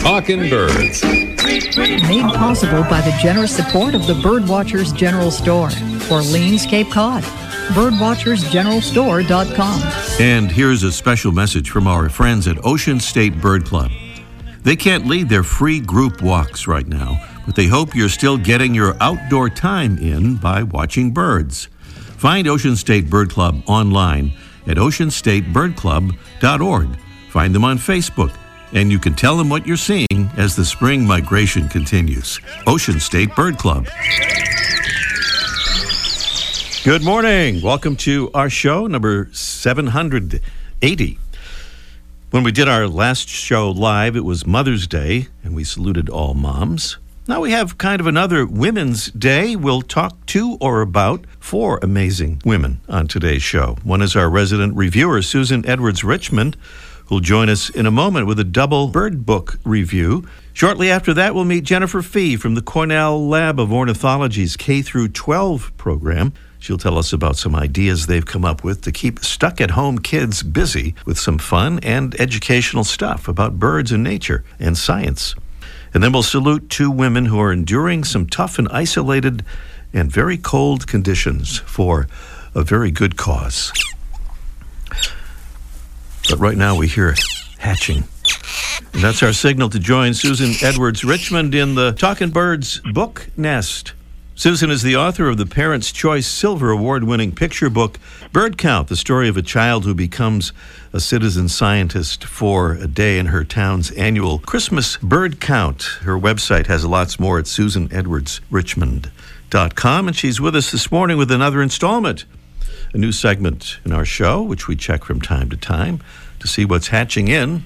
Talking Birds. Made possible by the generous support of the Birdwatchers General Store, Orleans, Cape Cod. Birdwatchersgeneralstore.com. And here's a special message from our friends at Ocean State Bird Club. They can't lead their free group walks right now, but they hope you're still getting your outdoor time in by watching birds. Find Ocean State Bird Club online at oceanstatebirdclub.org. Find them on Facebook, and you can tell them what you're seeing as the spring migration continues. Ocean State Bird Club. Good morning. Welcome to our show, number 780. When we did our last show live, it was Mother's Day, and we saluted all moms. Now we have kind of another Women's Day. We'll talk to or about four amazing women on today's show. One is our resident reviewer, Susan Edwards Richmond, who'll join us in a moment with a double bird book review. Shortly after that, we'll meet Jennifer Fee from the Cornell Lab of Ornithology's K through 12 program. She'll tell us about some ideas they've come up with to keep stuck at home kids busy with some fun and educational stuff about birds and nature and science. And then we'll salute two women who are enduring some tough and isolated and very cold conditions for a very good cause. But right now we hear hatching. And that's our signal to join Susan Edwards Richmond in the Talking Birds book nest. Susan is the author of the Parents' Choice Silver Award winning picture book, Bird Count, the story of a child who becomes a citizen scientist for a day in her town's annual Christmas bird count. Her website has lots more at susanedwardsrichmond.com, and she's with us this morning with another installment, a new segment in our show, which we check from time to time to see what's hatching in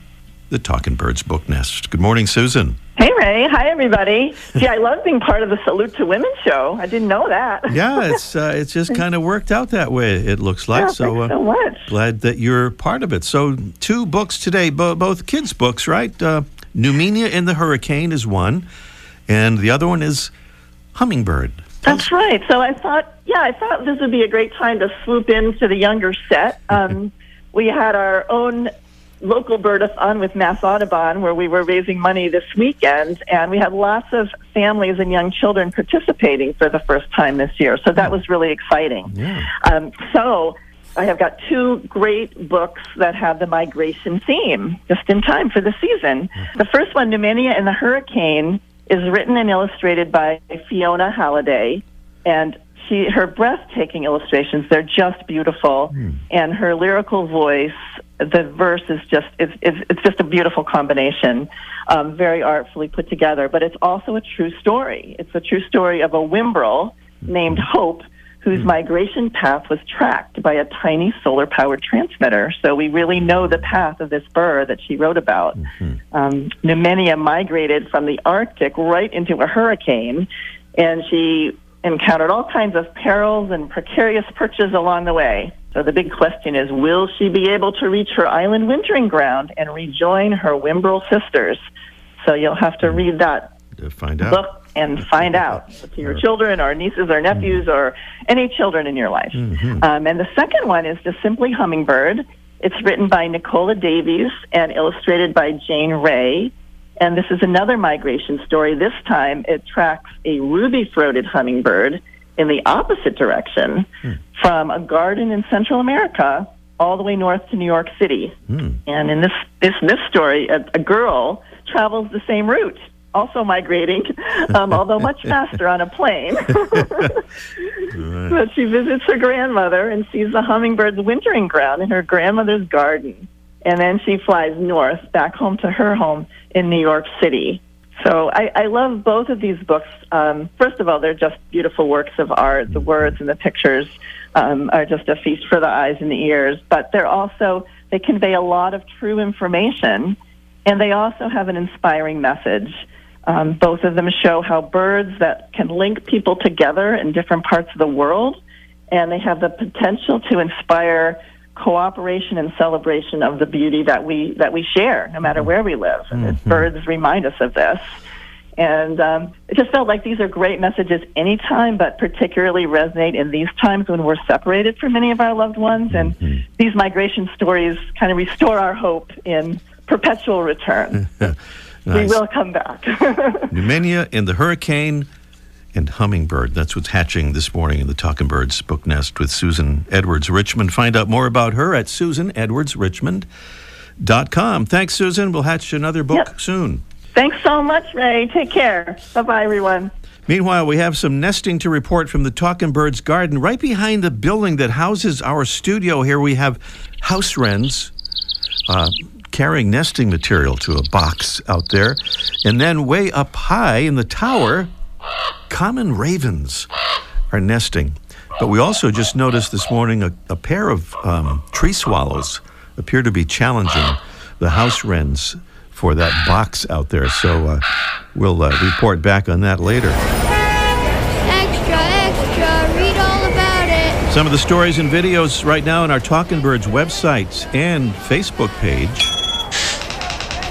the Talking Birds book nest. Good morning, Susan. Hey, Ray. Hi, everybody. Gee, I love being part of the Salute to Women show. I didn't know that. yeah, it's uh, it's just kind of worked out that way. It looks like Yeah, so. thanks so much. glad that you're part of it. So, two books today, bo- both kids' books, right? Uh, Numenia in the Hurricane is one, and the other one is Hummingbird. That's right. So I thought, yeah, I thought this would be a great time to swoop in into the younger set. Um, we had our own local birdathon with Mass Audubon where we were raising money this weekend, and we had lots of families and young children participating for the first time this year. So that was really exciting. Yeah. Um, so I have got two great books that have the migration theme just in time for the season. The first one, Numenia and the Hurricane, is written and illustrated by Fiona Halliday, and she her breathtaking illustrations. They're just beautiful, and her lyrical voice. The verse is just it's it's, it's just a beautiful combination, um, very artfully put together. But it's also a true story. It's a true story of a Whimbrel named Hope whose migration path was tracked by a tiny solar powered transmitter. So we really know the path of this bird that she wrote about. Um, Numenia migrated from the Arctic right into a hurricane, and she encountered all kinds of perils and precarious perches along the way. So the big question is will she be able to reach her island wintering ground and rejoin her Whimbrel sisters? So you'll have to read that To find out. book and find out to your children or nieces or nephews or any children in your life. Mm-hmm. Um, and the second one is just simply Hummingbird. It's written by Nicola Davies and illustrated by Jane Ray. And this is another migration story. This time it tracks a ruby throated hummingbird in the opposite direction hmm. from a garden in Central America all the way north to New York City. Hmm. And in this, this, this story, a, a girl travels the same route, also migrating, um, although much faster on a plane. but she visits her grandmother and sees the hummingbird's wintering ground in her grandmother's garden. And then she flies north back home to her home in New York City. So I, I love both of these books. Um, first of all, they're just beautiful works of art. The words and the pictures um, are just a feast for the eyes and the ears. But they're also they convey a lot of true information, and they also have an inspiring message. Um, both of them show how birds that can link people together in different parts of the world, and they have the potential to inspire cooperation and celebration of the beauty that we that we share, no matter where we live. And birds remind us of this. And um, it just felt like these are great messages anytime, but particularly resonate in these times when we're separated from many of our loved ones. And these migration stories kind of restore our hope in perpetual return. Nice. We will come back. Numenia and the hurricane and hummingbird. That's what's hatching this morning in the Talking Birds book nest with Susan Edwards Richmond. Find out more about her at susanedwardsrichmond.com. Thanks, Susan. We'll hatch another book Yep. soon. Thanks so much, Ray. Take care. Bye bye, everyone. Meanwhile, we have some nesting to report from the Talking Birds garden. Right behind the building that houses our studio here, we have house wrens uh, carrying nesting material to a box out there. And then way up high in the tower, common ravens are nesting. But we also just noticed this morning a, a pair of um, tree swallows appear to be challenging the house wrens for that box out there. So uh, we'll uh, report back on that later. Extra, extra, read all about it. Some of the stories and videos right now on our Talking Birds website and Facebook page.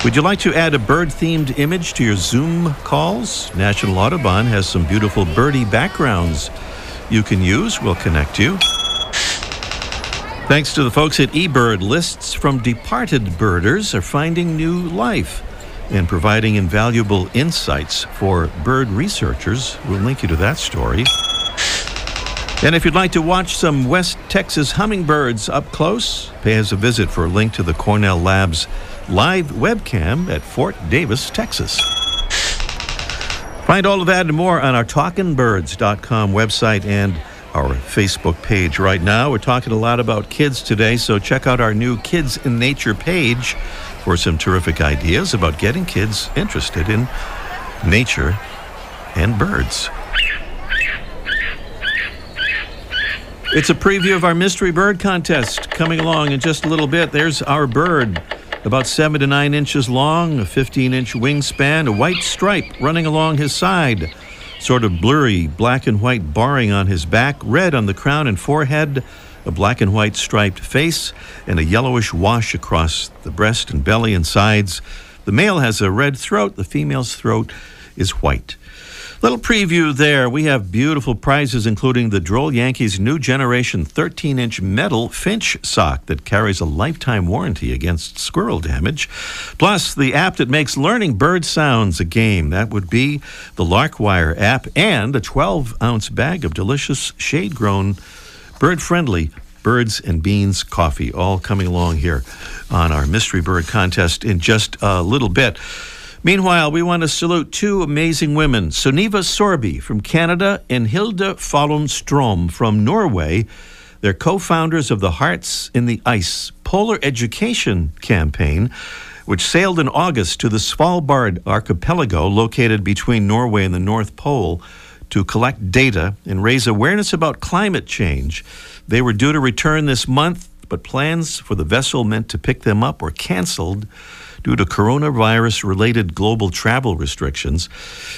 Would you like to add a bird themed image to your Zoom calls? National Audubon has some beautiful birdie backgrounds you can use. We'll connect you. Thanks to the folks at eBird, lists from departed birders are finding new life and providing invaluable insights for bird researchers. We'll link you to that story. And if you'd like to watch some West Texas hummingbirds up close, pay us a visit for a link to the Cornell Labs live webcam at Fort Davis, Texas. Find all of that and more on our talkingbirds.com website and our Facebook page right now. We're talking a lot about kids today, so check out our new Kids in Nature page for some terrific ideas about getting kids interested in nature and birds. It's a preview of our mystery bird contest coming along in just a little bit. There's our bird, about seven to nine inches long, a 15 inch wingspan, a white stripe running along his side, sort of blurry black and white barring on his back, red on the crown and forehead, a black and white striped face, and a yellowish wash across the breast and belly and sides. The male has a red throat, the female's throat is white. Little preview there. We have beautiful prizes, including the Droll Yankees new generation 13 inch metal Finch sock that carries a lifetime warranty against squirrel damage. Plus, the app that makes learning bird sounds a game. That would be the Larkwire app and a 12 ounce bag of delicious shade grown, bird friendly Birds and Beans coffee, all coming along here on our Mystery Bird contest in just a little bit. Meanwhile, we want to salute two amazing women, Sunniva Sorby from Canada and Hilde Fålun Strøm from Norway. They're co founders of the Hearts in the Ice Polar Education Campaign, which sailed in August to the Svalbard archipelago located between Norway and the North Pole to collect data and raise awareness about climate change. They were due to return this month, but plans for the vessel meant to pick them up were canceled due to coronavirus related global travel restrictions.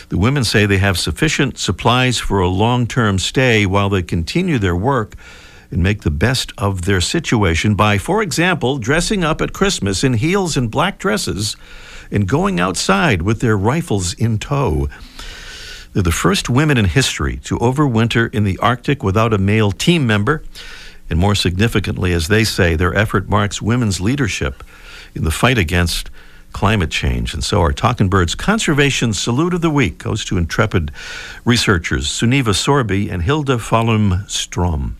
The women say they have sufficient supplies for a long term stay while they continue their work and make the best of their situation by, for example, dressing up at Christmas in heels and black dresses and going outside with their rifles in tow. They're the first women in history to overwinter in the Arctic without a male team member. And more significantly, as they say, their effort marks women's leadership in the fight against climate change. And so our Talking Birds Conservation Salute of the Week goes to intrepid researchers Sunniva Sorby and Hilda Fålun Strøm.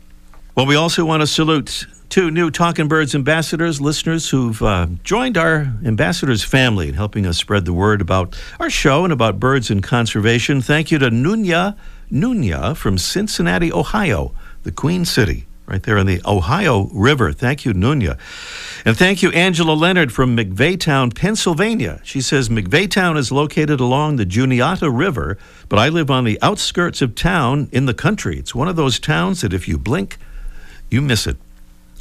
Well, we also want to salute two new Talking Birds ambassadors, listeners who've uh, joined our ambassadors family in helping us spread the word about our show and about birds and conservation. Thank you to Nunya Nunya from Cincinnati, Ohio, the Queen City, right there on the Ohio River. Thank you, Nunya. And thank you, Angela Leonard from McVeytown, Pennsylvania. She says McVeytown is located along the Juniata River, but I live on the outskirts of town in the country. It's one of those towns that if you blink, you miss it.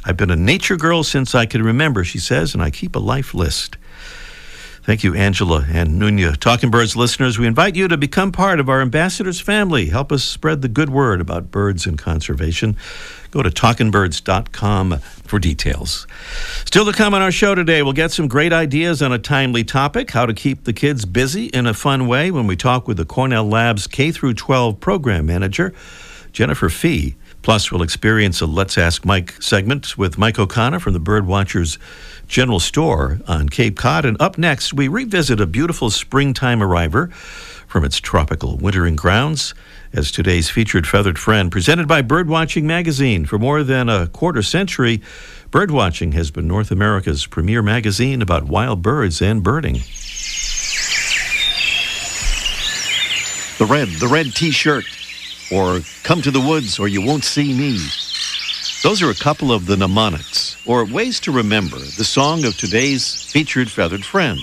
I've been a nature girl since I can remember, she says, and I keep a life list. Thank you, Angela and Nunya. Talking Birds listeners, we invite you to become part of our ambassadors family. Help us spread the good word about birds and conservation. Go to talkingbirds.com for details. Still to come on our show today, we'll get some great ideas on a timely topic, how to keep the kids busy in a fun way when we talk with the Cornell Labs K through 12 program manager, Jennifer Fee. Plus, we'll experience a Let's Ask Mike segment with Mike O'Connor from the Birdwatchers General Store on Cape Cod. And up next, we revisit a beautiful springtime arriver from its tropical wintering grounds as today's featured feathered friend, presented by Birdwatching Magazine. For more than a quarter century, Birdwatching has been North America's premier magazine about wild birds and birding. The red, the red t shirt, or come to the woods or you won't see me. Those are a couple of the mnemonics, or ways to remember the song of today's featured feathered friend,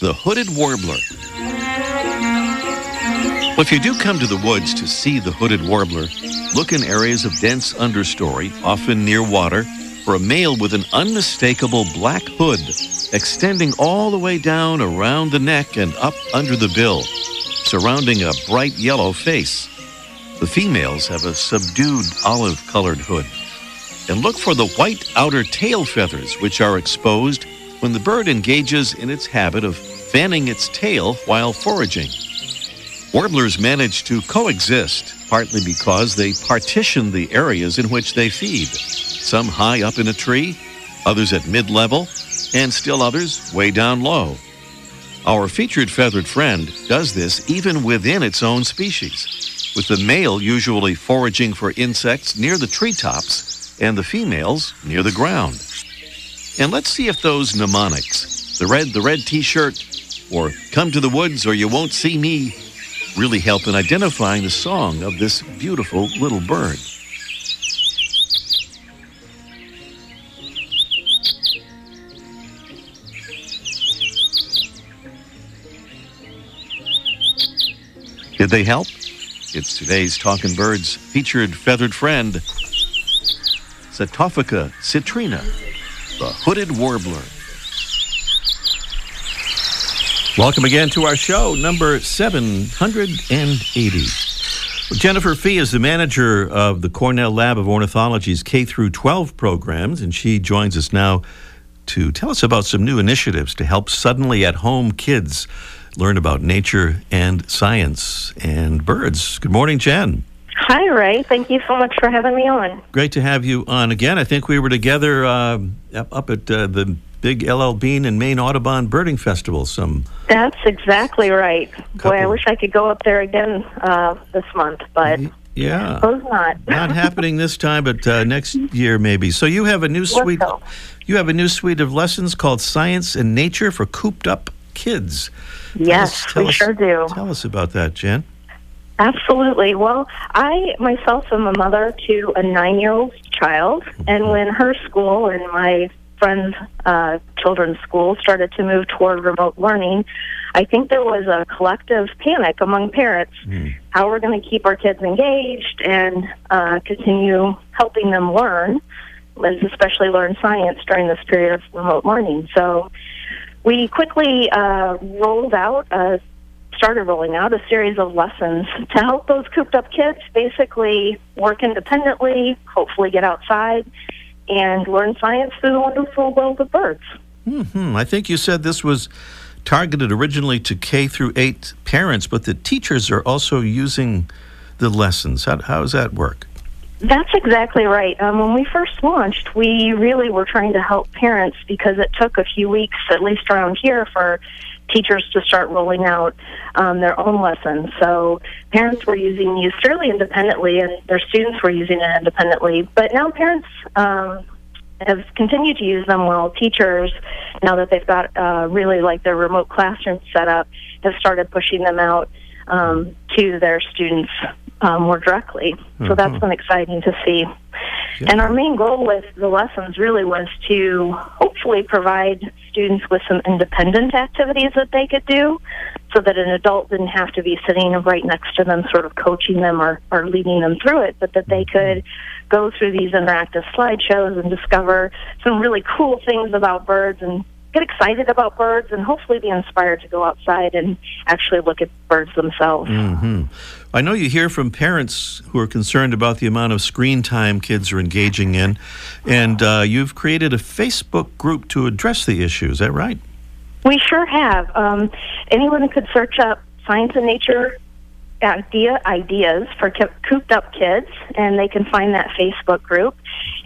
the hooded warbler. If you do come to the woods to see the hooded warbler, look in areas of dense understory, often near water, for a male with an unmistakable black hood extending all the way down around the neck and up under the bill, surrounding a bright yellow face. The females have a subdued olive colored hood. And look for the white outer tail feathers, which are exposed when the bird engages in its habit of fanning its tail while foraging. Warblers manage to coexist, partly because they partition the areas in which they feed some high up in a tree, others at mid level, and still others way down low. Our featured feathered friend does this even within its own species, with the male usually foraging for insects near the treetops and the females near the ground. And let's see if those mnemonics, the red, the red t shirt, or come to the woods or you won't see me, really help in identifying the song of this beautiful little bird. Did they help? It's today's Talking Birds featured feathered friend, Setophaga citrina, the hooded warbler. Welcome again to our show, number 780. Jennifer Fee is the manager of the Cornell Lab of Ornithology's K through 12 programs, and she joins us now to tell us about some new initiatives to help suddenly at home kids learn about nature and science and birds. Good morning, Jen. Hi, Ray. Thank you so much for having me on. Great to have you on again. I think we were together uh, up at uh, the big LL Bean and Maine Audubon Birding Festival. Some That's exactly right. Boy, I wish I could go up there again uh, this month, but yeah, suppose not. not happening this time, but uh, next year maybe. So you have a new suite. You have a new suite of lessons called Science and Nature for Cooped Up Kids. Tell yes, us- tell we us- sure do. Tell us about that, Jen. Absolutely. Well, I myself am a mother to a nine year old child, and when her school and my friends' uh, children's school started to move toward remote learning, I think there was a collective panic among parents how we're going to keep our kids engaged and uh, continue helping them learn, especially learn science during this period of remote learning. So we quickly uh, rolled out a started rolling out a series of lessons to help those cooped up kids basically work independently, hopefully get outside, and learn science through the wonderful world of birds. Mm-hmm. I think you said this was targeted originally to K through 8 parents, but the teachers are also using the lessons. How, how does that work? That's exactly right. Um, when we first launched, we really were trying to help parents because it took a few weeks, at least around here, for teachers to start rolling out um, their own lessons. So parents were using these fairly independently, and their students were using it independently. But now parents um, have continued to use them while teachers, now that they've got uh, really like their remote classroom set up, have started pushing them out um, to their students um, more directly. So that's been exciting to see. And our main goal with the lessons really was to hopefully provide students with some independent activities that they could do so that an adult didn't have to be sitting right next to them, sort of coaching them or, or leading them through it, but that they could go through these interactive slideshows and discover some really cool things about birds and get excited about birds and hopefully be inspired to go outside and actually look at birds themselves. hmm I know you hear from parents who are concerned about the amount of screen time kids are engaging in, and uh, you've created a Facebook group to address the issue. Is that right? We sure have. Um, anyone could search up Science and Nature idea ideas for cooped up kids, and they can find that Facebook group.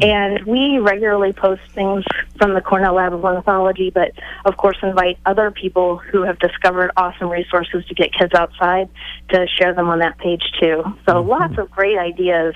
And we regularly post things from the Cornell Lab of Ornithology, but of course invite other people who have discovered awesome resources to get kids outside to share them on that page too. So mm-hmm. lots of great ideas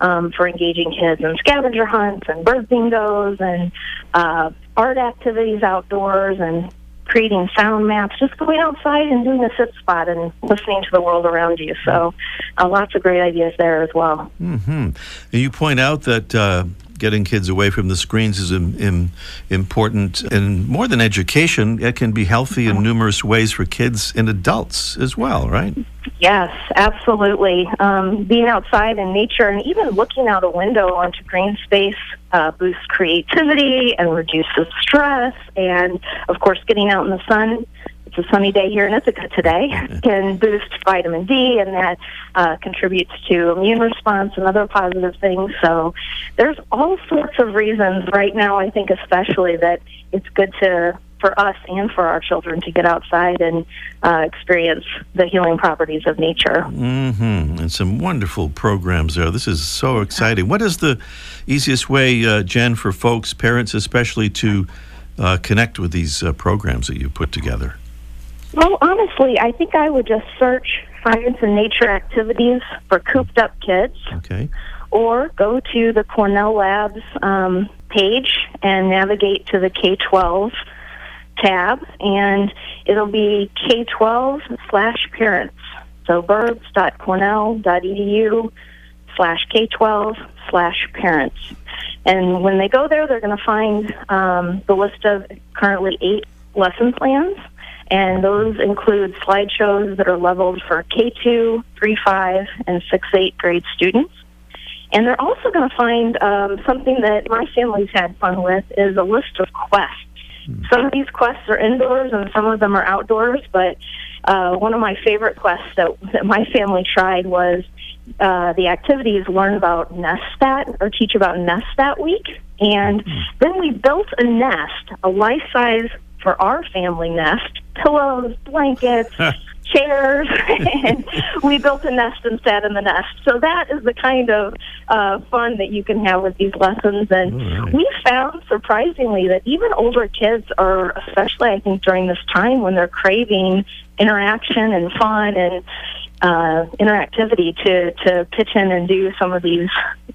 um, for engaging kids in scavenger hunts and bird bingos and uh, art activities outdoors and creating sound maps, just going outside and doing a sit spot and listening to the world around you. So, uh, lots of great ideas there as well. Mm-hmm. You point out that uh, getting kids away from the screens is Im- Im- important. And more than education, it can be healthy in numerous ways for kids and adults as well, right? Yes, absolutely. Um, being outside in nature and even looking out a window onto green space uh, boosts creativity and reduces stress. And of course, getting out in the sun it's a sunny day here in Ithaca today, can boost vitamin D, and that uh, contributes to immune response and other positive things. So there's all sorts of reasons right now, I think especially, that it's good to for us and for our children to get outside and uh, experience the healing properties of nature. Mm-hmm. And some wonderful programs there. This is so exciting. What is the easiest way, uh, Jen, for folks, parents especially, to uh, connect with these uh, programs that you put together? Well, honestly, I think I would just search science and nature activities for cooped up kids. Okay. Or go to the Cornell Labs um, page and navigate to the K 12 tab, and it'll be K 12 slash parents. So birds.cornell.edu slash K 12 slash parents. And when they go there, they're going to find um, the list of currently eight lesson plans and those include slideshows that are leveled for K2, 3, 5, and 6, 8 grade students. And they're also going to find um, something that my family's had fun with is a list of quests. Hmm. Some of these quests are indoors and some of them are outdoors, but uh, one of my favorite quests that, that my family tried was uh, the activities learn about nest that or teach about nest that week. And hmm. then we built a nest, a life size for our family nest pillows, blankets, chairs, and we built a nest and sat in the nest. So that is the kind of uh, fun that you can have with these lessons. And right. we found surprisingly that even older kids are, especially I think during this time when they're craving interaction and fun and uh, interactivity to to pitch in and do some of these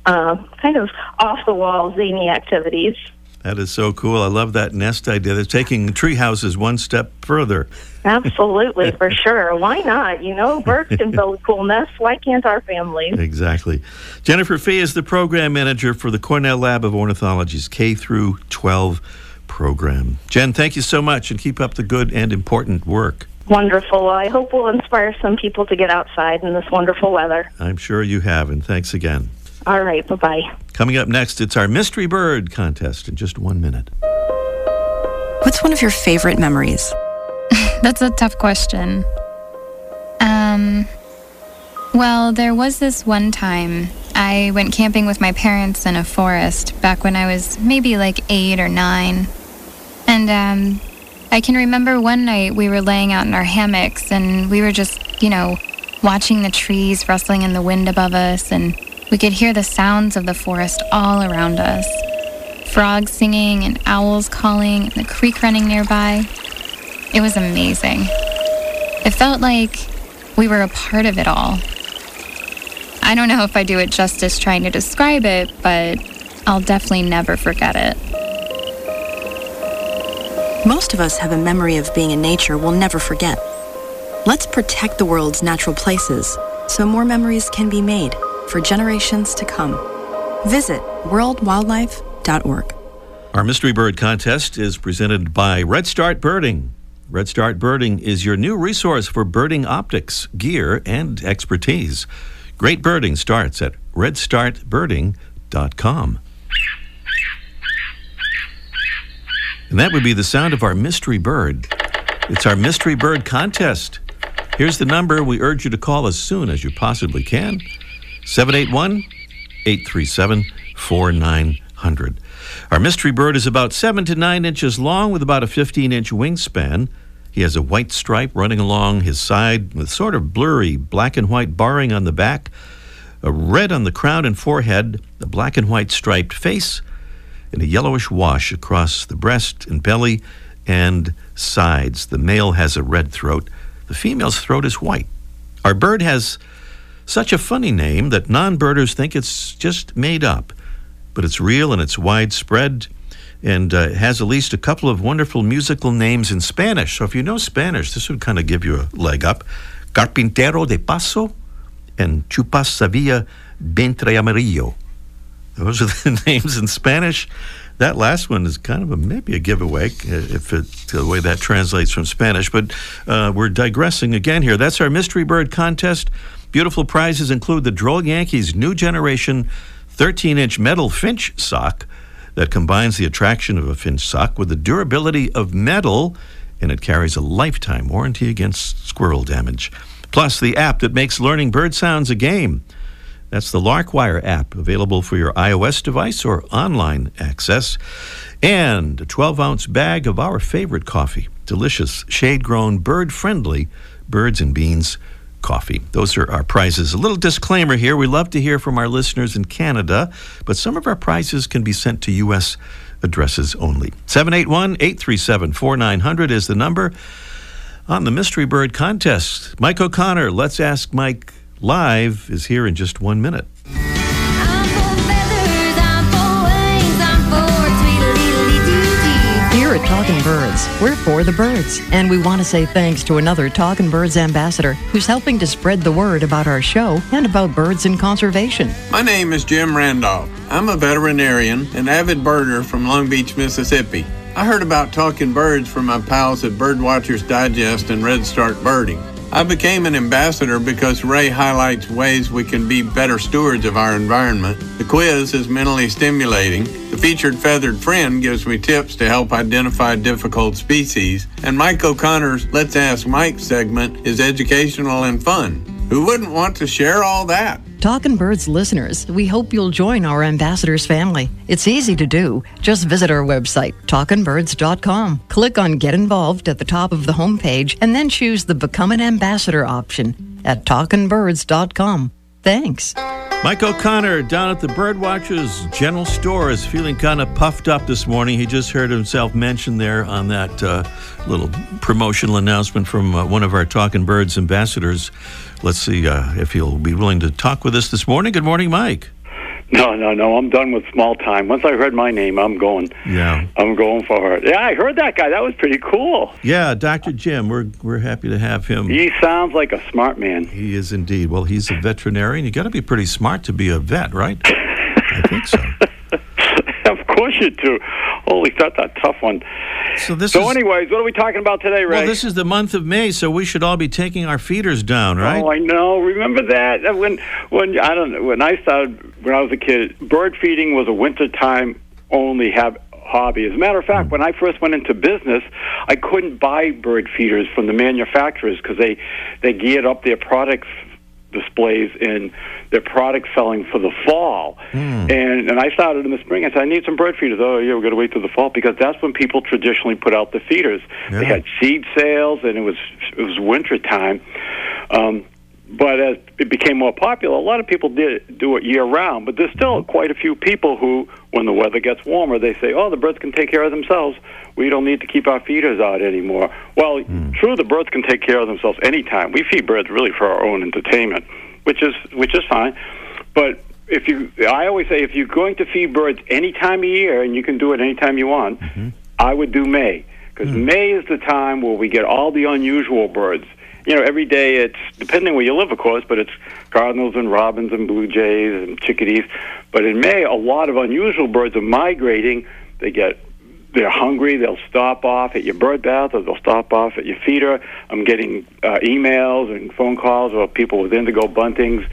uh, kind of off the wall zany activities. That is so cool. I love that nest idea. They're taking tree houses one step further. Absolutely, for sure. Why not? You know, birds can build cool nests. Why can't our family? Exactly. Jennifer Fee is the program manager for the Cornell Lab of Ornithology's K through 12 program. Jen, thank you so much and keep up the good and important work. Wonderful. I hope we'll inspire some people to get outside in this wonderful weather. I'm sure you have, and thanks again. All right. Bye bye. Coming up next, it's our Mystery Bird contest in just one minute. What's one of your favorite memories? That's a tough question. Um, well, there was this one time I went camping with my parents in a forest back when I was maybe like eight or nine. And um, I can remember one night we were laying out in our hammocks and we were just, you know, watching the trees rustling in the wind above us and we could hear the sounds of the forest all around us frogs singing and owls calling and the creek running nearby. It was amazing. It felt like we were a part of it all. I don't know if I do it justice trying to describe it, but I'll definitely never forget it. Most of us have a memory of being in nature we'll never forget. Let's protect the world's natural places so more memories can be made for generations to come. Visit worldwildlife.org. Our Mystery Bird contest is presented by Redstart Birding. Redstart Birding is your new resource for birding optics, gear, and expertise. Great birding starts at redstartbirding.com. And that would be the sound of our mystery bird. It's our mystery bird contest. Here's the number. We urge you to call as soon as you possibly can. 781 837 4900. Our mystery bird is about 7 to 9 inches long with about a 15 inch wingspan. He has a white stripe running along his side with sort of blurry black and white barring on the back, a red on the crown and forehead, a black and white striped face, and a yellowish wash across the breast and belly and sides. The male has a red throat. The female's throat is white. Our bird has such a funny name that non birders think it's just made up, but it's real and it's widespread and uh, has at least a couple of wonderful musical names in Spanish. So if you know Spanish, this would kind of give you a leg up. Carpintero de Paso and Chupas Sevilla Ventre Amarillo. Those are the names in Spanish. That last one is kind of a maybe a giveaway uh, if it, the way that translates from Spanish. But uh, we're digressing again here. That's our mystery bird contest. Beautiful prizes include the Droll Yankees new generation 13-inch metal finch sock that combines the attraction of a finch sock with the durability of metal, and it carries a lifetime warranty against squirrel damage. Plus, the app that makes learning bird sounds a game. That's the Larkwire app, available for your iOS device or online access. And a 12 ounce bag of our favorite coffee delicious, shade grown, bird friendly birds and beans coffee. Those are our prizes. A little disclaimer here we love to hear from our listeners in Canada, but some of our prizes can be sent to U.S. addresses only. 781 837 4900 is the number on the Mystery Bird contest. Mike O'Connor, Let's Ask Mike Live, is here in just one minute. Talking Birds, we're for the birds, and we want to say thanks to another Talking Birds ambassador who's helping to spread the word about our show and about birds in conservation. My name is Jim Randolph. I'm a veterinarian and avid birder from Long Beach, Mississippi. I heard about Talking Birds from my pals at Birdwatchers Digest and Redstart Birding. I became an ambassador because Ray highlights ways we can be better stewards of our environment. The quiz is mentally stimulating. The featured feathered friend gives me tips to help identify difficult species. And Mike O'Connor's Let's Ask Mike segment is educational and fun. Who wouldn't want to share all that? Talking Birds listeners, we hope you'll join our ambassadors family. It's easy to do. Just visit our website, talkingbirds.com. Click on Get Involved at the top of the homepage and then choose the Become an Ambassador option at talkingbirds.com. Thanks. Mike O'Connor down at the Birdwatchers General Store is feeling kind of puffed up this morning. He just heard himself mentioned there on that uh, little promotional announcement from uh, one of our Talking Birds ambassadors. Let's see uh, if he'll be willing to talk with us this morning. Good morning, Mike. No, no, no. I'm done with small time. Once I heard my name, I'm going. Yeah. I'm going for it. Yeah, I heard that guy. That was pretty cool. Yeah, Dr. Jim. We're we're happy to have him. He sounds like a smart man. He is indeed. Well, he's a veterinarian. You got to be pretty smart to be a vet, right? I think so. Course you do. Holy, that's a tough one. So this So, is anyways, what are we talking about today, Ray? well, this is the month of May, so we should all be taking our feeders down, right? Oh, I know. Remember that when when I don't know when I started when I was a kid, bird feeding was a wintertime only have hobby. As a matter of fact, Hmm. when I first went into business, I couldn't buy bird feeders from the manufacturers because they they geared up their products displays in their product selling for the fall. And and I started in the spring. I said I need some bird feeders. Oh yeah, we're going to wait till the fall because that's when people traditionally put out the feeders. Yeah. They had seed sales and it was it was winter time. Um, but as it became more popular, a lot of people did do it year round. But there's still quite a few people who, when the weather gets warmer, they say, "Oh, the birds can take care of themselves. We don't need to keep our feeders out anymore." Well, hmm. true, the birds can take care of themselves anytime. We feed birds really for our own entertainment, which is which is fine. But if you, I always say, if you're going to feed birds any time of year, and you can do it any time you want, mm-hmm. I would do May because hmm. May is the time where we get all the unusual birds. You know, every day it's depending where you live, of course, but it's cardinals and robins and blue jays and chickadees. But in May, a lot of unusual birds are migrating. They get they're hungry. They'll stop off at your bird bath, or they'll stop off at your feeder. I'm getting uh, emails and phone calls of people with indigo buntings,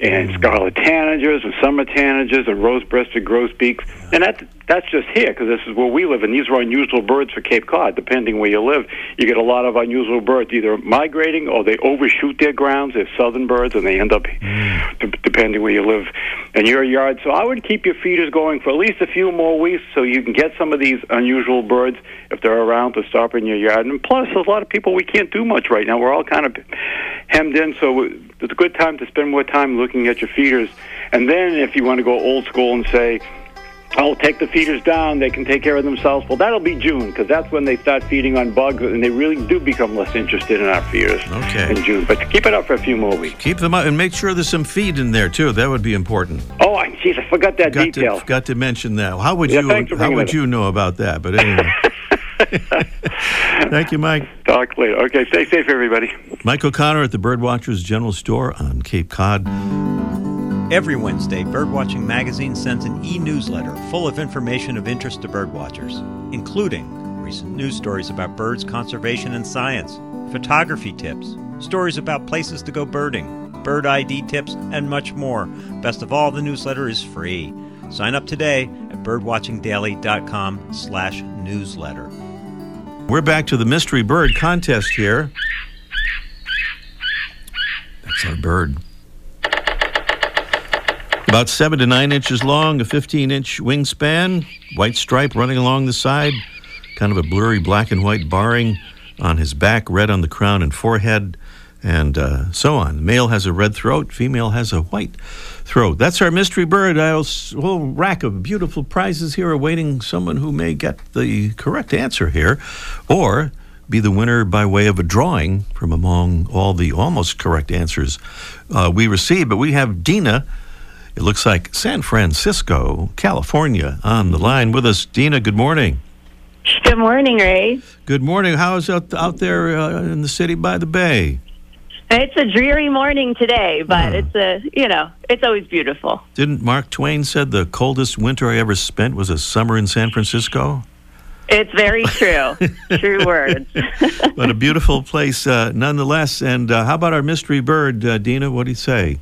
and scarlet tanagers and summer tanagers and rose-breasted grosbeaks, and that that's just here because this is where we live, and these are unusual birds for Cape Cod. Depending where you live, you get a lot of unusual birds either migrating or they overshoot their grounds. They're southern birds, and they end up mm. d- depending where you live in your yard. So I would keep your feeders going for at least a few more weeks so you can get some of these unusual birds if they're around to stop in your yard. And plus, there's a lot of people we can't do much right now. We're all kind of hemmed in, so it's a good time to spend more time looking at your feeders. And then if you want to go old school and say, I'll take the feeders down. They can take care of themselves. Well, that'll be June because that's when they start feeding on bugs, and they really do become less interested in our feeders. Okay. In June, but keep it up for a few more weeks. Keep them up and make sure there's some feed in there too. That would be important. Oh, I- jeez, I forgot that Got detail. to, got to mention that. How would Yeah, you how would you know about that? But anyway. Thank you, Mike. Talk later. Okay, stay safe, everybody. Mike O'Connor at the Birdwatchers General Store on Cape Cod. Every Wednesday, Birdwatching Magazine sends an e newsletter full of information of interest to birdwatchers, including recent news stories about birds, conservation, and science, photography tips, stories about places to go birding, bird ID tips, and much more. Best of all, the newsletter is free. Sign up today at birdwatchingdaily.com slash newsletter. We're back to the mystery bird contest here. That's our bird. About seven to nine inches long, a 15 inch wingspan, white stripe running along the side, kind of a blurry black and white barring on his back, red on the crown and forehead, and uh, so on. Male has a red throat, female has a white throat. That's our mystery bird. A whole rack of beautiful prizes here awaiting someone who may get the correct answer here, or be the winner by way of a drawing from among all the almost correct answers uh, we received. But we have Dina. It looks like San Francisco, California, on the line with us. Dina, good morning. Good morning, Ray. Good morning. How is it out, out there uh, in the city by the bay? It's a dreary morning today, but it's a you know it's always beautiful. Didn't Mark Twain said the coldest winter I ever spent was a summer in San Francisco? It's very true, true words. But a beautiful place uh, nonetheless. And uh, how about our mystery bird, uh, Dina? What do you say?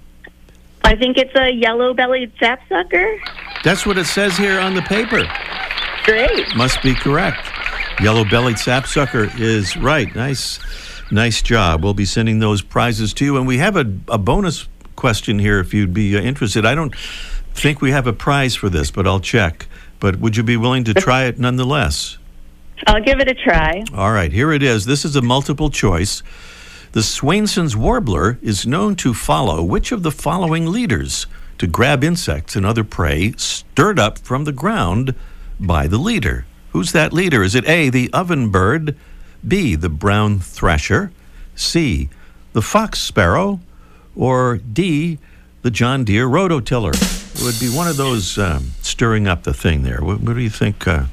I think it's a yellow-bellied sapsucker. That's what it says here on the paper. Great. Must be correct. Yellow-bellied sapsucker is right. Nice, nice job. We'll be sending those prizes to you, and we have a, a bonus question here if you'd be uh, interested. I don't think we have a prize for this, but I'll check. But would you be willing to try it nonetheless? I'll give it a try. All right, here it is. This is a multiple choice. The Swainson's warbler is known to follow which of the following leaders to grab insects and other prey stirred up from the ground by the leader? Who's that leader? Is it A, the oven bird, B, the brown thrasher, C, the fox sparrow, or D, the John Deere rototiller? It would be one of those um, stirring up the thing there. What, what do you think? Uh,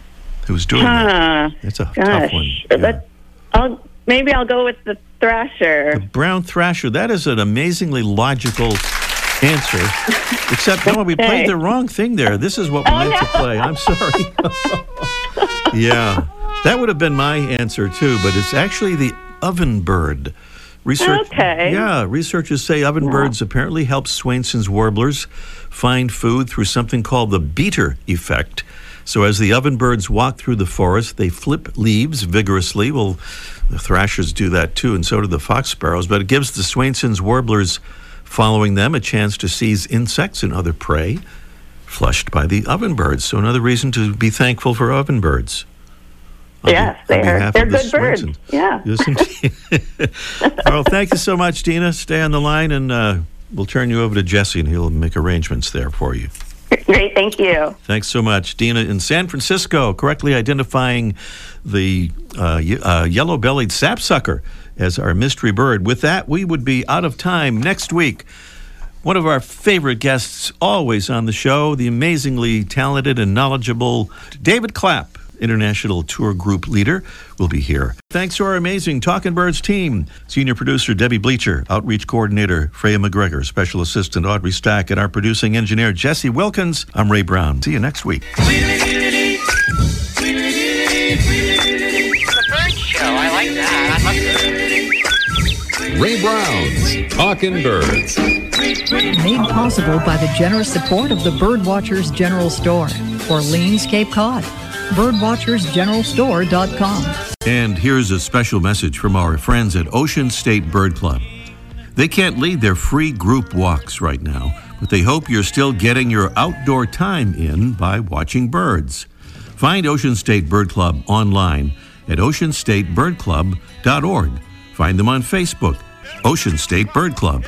who's doing that? It's a Gosh. tough one. Yeah. I'll maybe I'll go with the thrasher. The Brown Thrasher. That is an amazingly logical answer. Except, no, we played the wrong thing there. This is what we meant to play. I'm sorry. yeah, that would have been my answer too, but it's actually the oven bird. Research, Okay. Yeah, researchers say oven birds apparently help Swainson's warblers find food through something called the beater effect. So as the oven birds walk through the forest, they flip leaves vigorously. Well, the thrashers do that too, and so do the fox sparrows. But it gives the Swainson's warblers following them a chance to seize insects and other prey flushed by the oven birds. So another reason to be thankful for oven birds. On Yes, be- on they're they're good birds. Yeah. Yes, well, thank you so much, Dina. Stay on the line, and uh, we'll turn you over to Jesse, and he'll make arrangements there for you. Great, thank you. Thanks so much, Dina. In San Francisco, correctly identifying the uh, uh, yellow-bellied sapsucker as our mystery bird. With that, we would be out of time next week. One of our favorite guests, always on the show, the amazingly talented and knowledgeable David Clapp, International Tour Group leader, will be here. Thanks to our amazing Talking Birds team, senior producer Debbie Bleacher, outreach coordinator Freya McGregor, special assistant Audrey Stack, and our producing engineer Jesse Wilkins. I'm Ray Brown. See you next week. The bird show. I like that. I must Ray Brown's Talking Birds. Made possible by the generous support of the Birdwatchers General Store, Orleans, Cape Cod. Birdwatchersgeneralstore.com. And here's a special message from our friends at Ocean State Bird Club. They can't lead their free group walks right now, but they hope you're still getting your outdoor time in by watching birds. Find Ocean State Bird Club online at oceanstatebirdclub.org. Find them on Facebook, Ocean State Bird Club.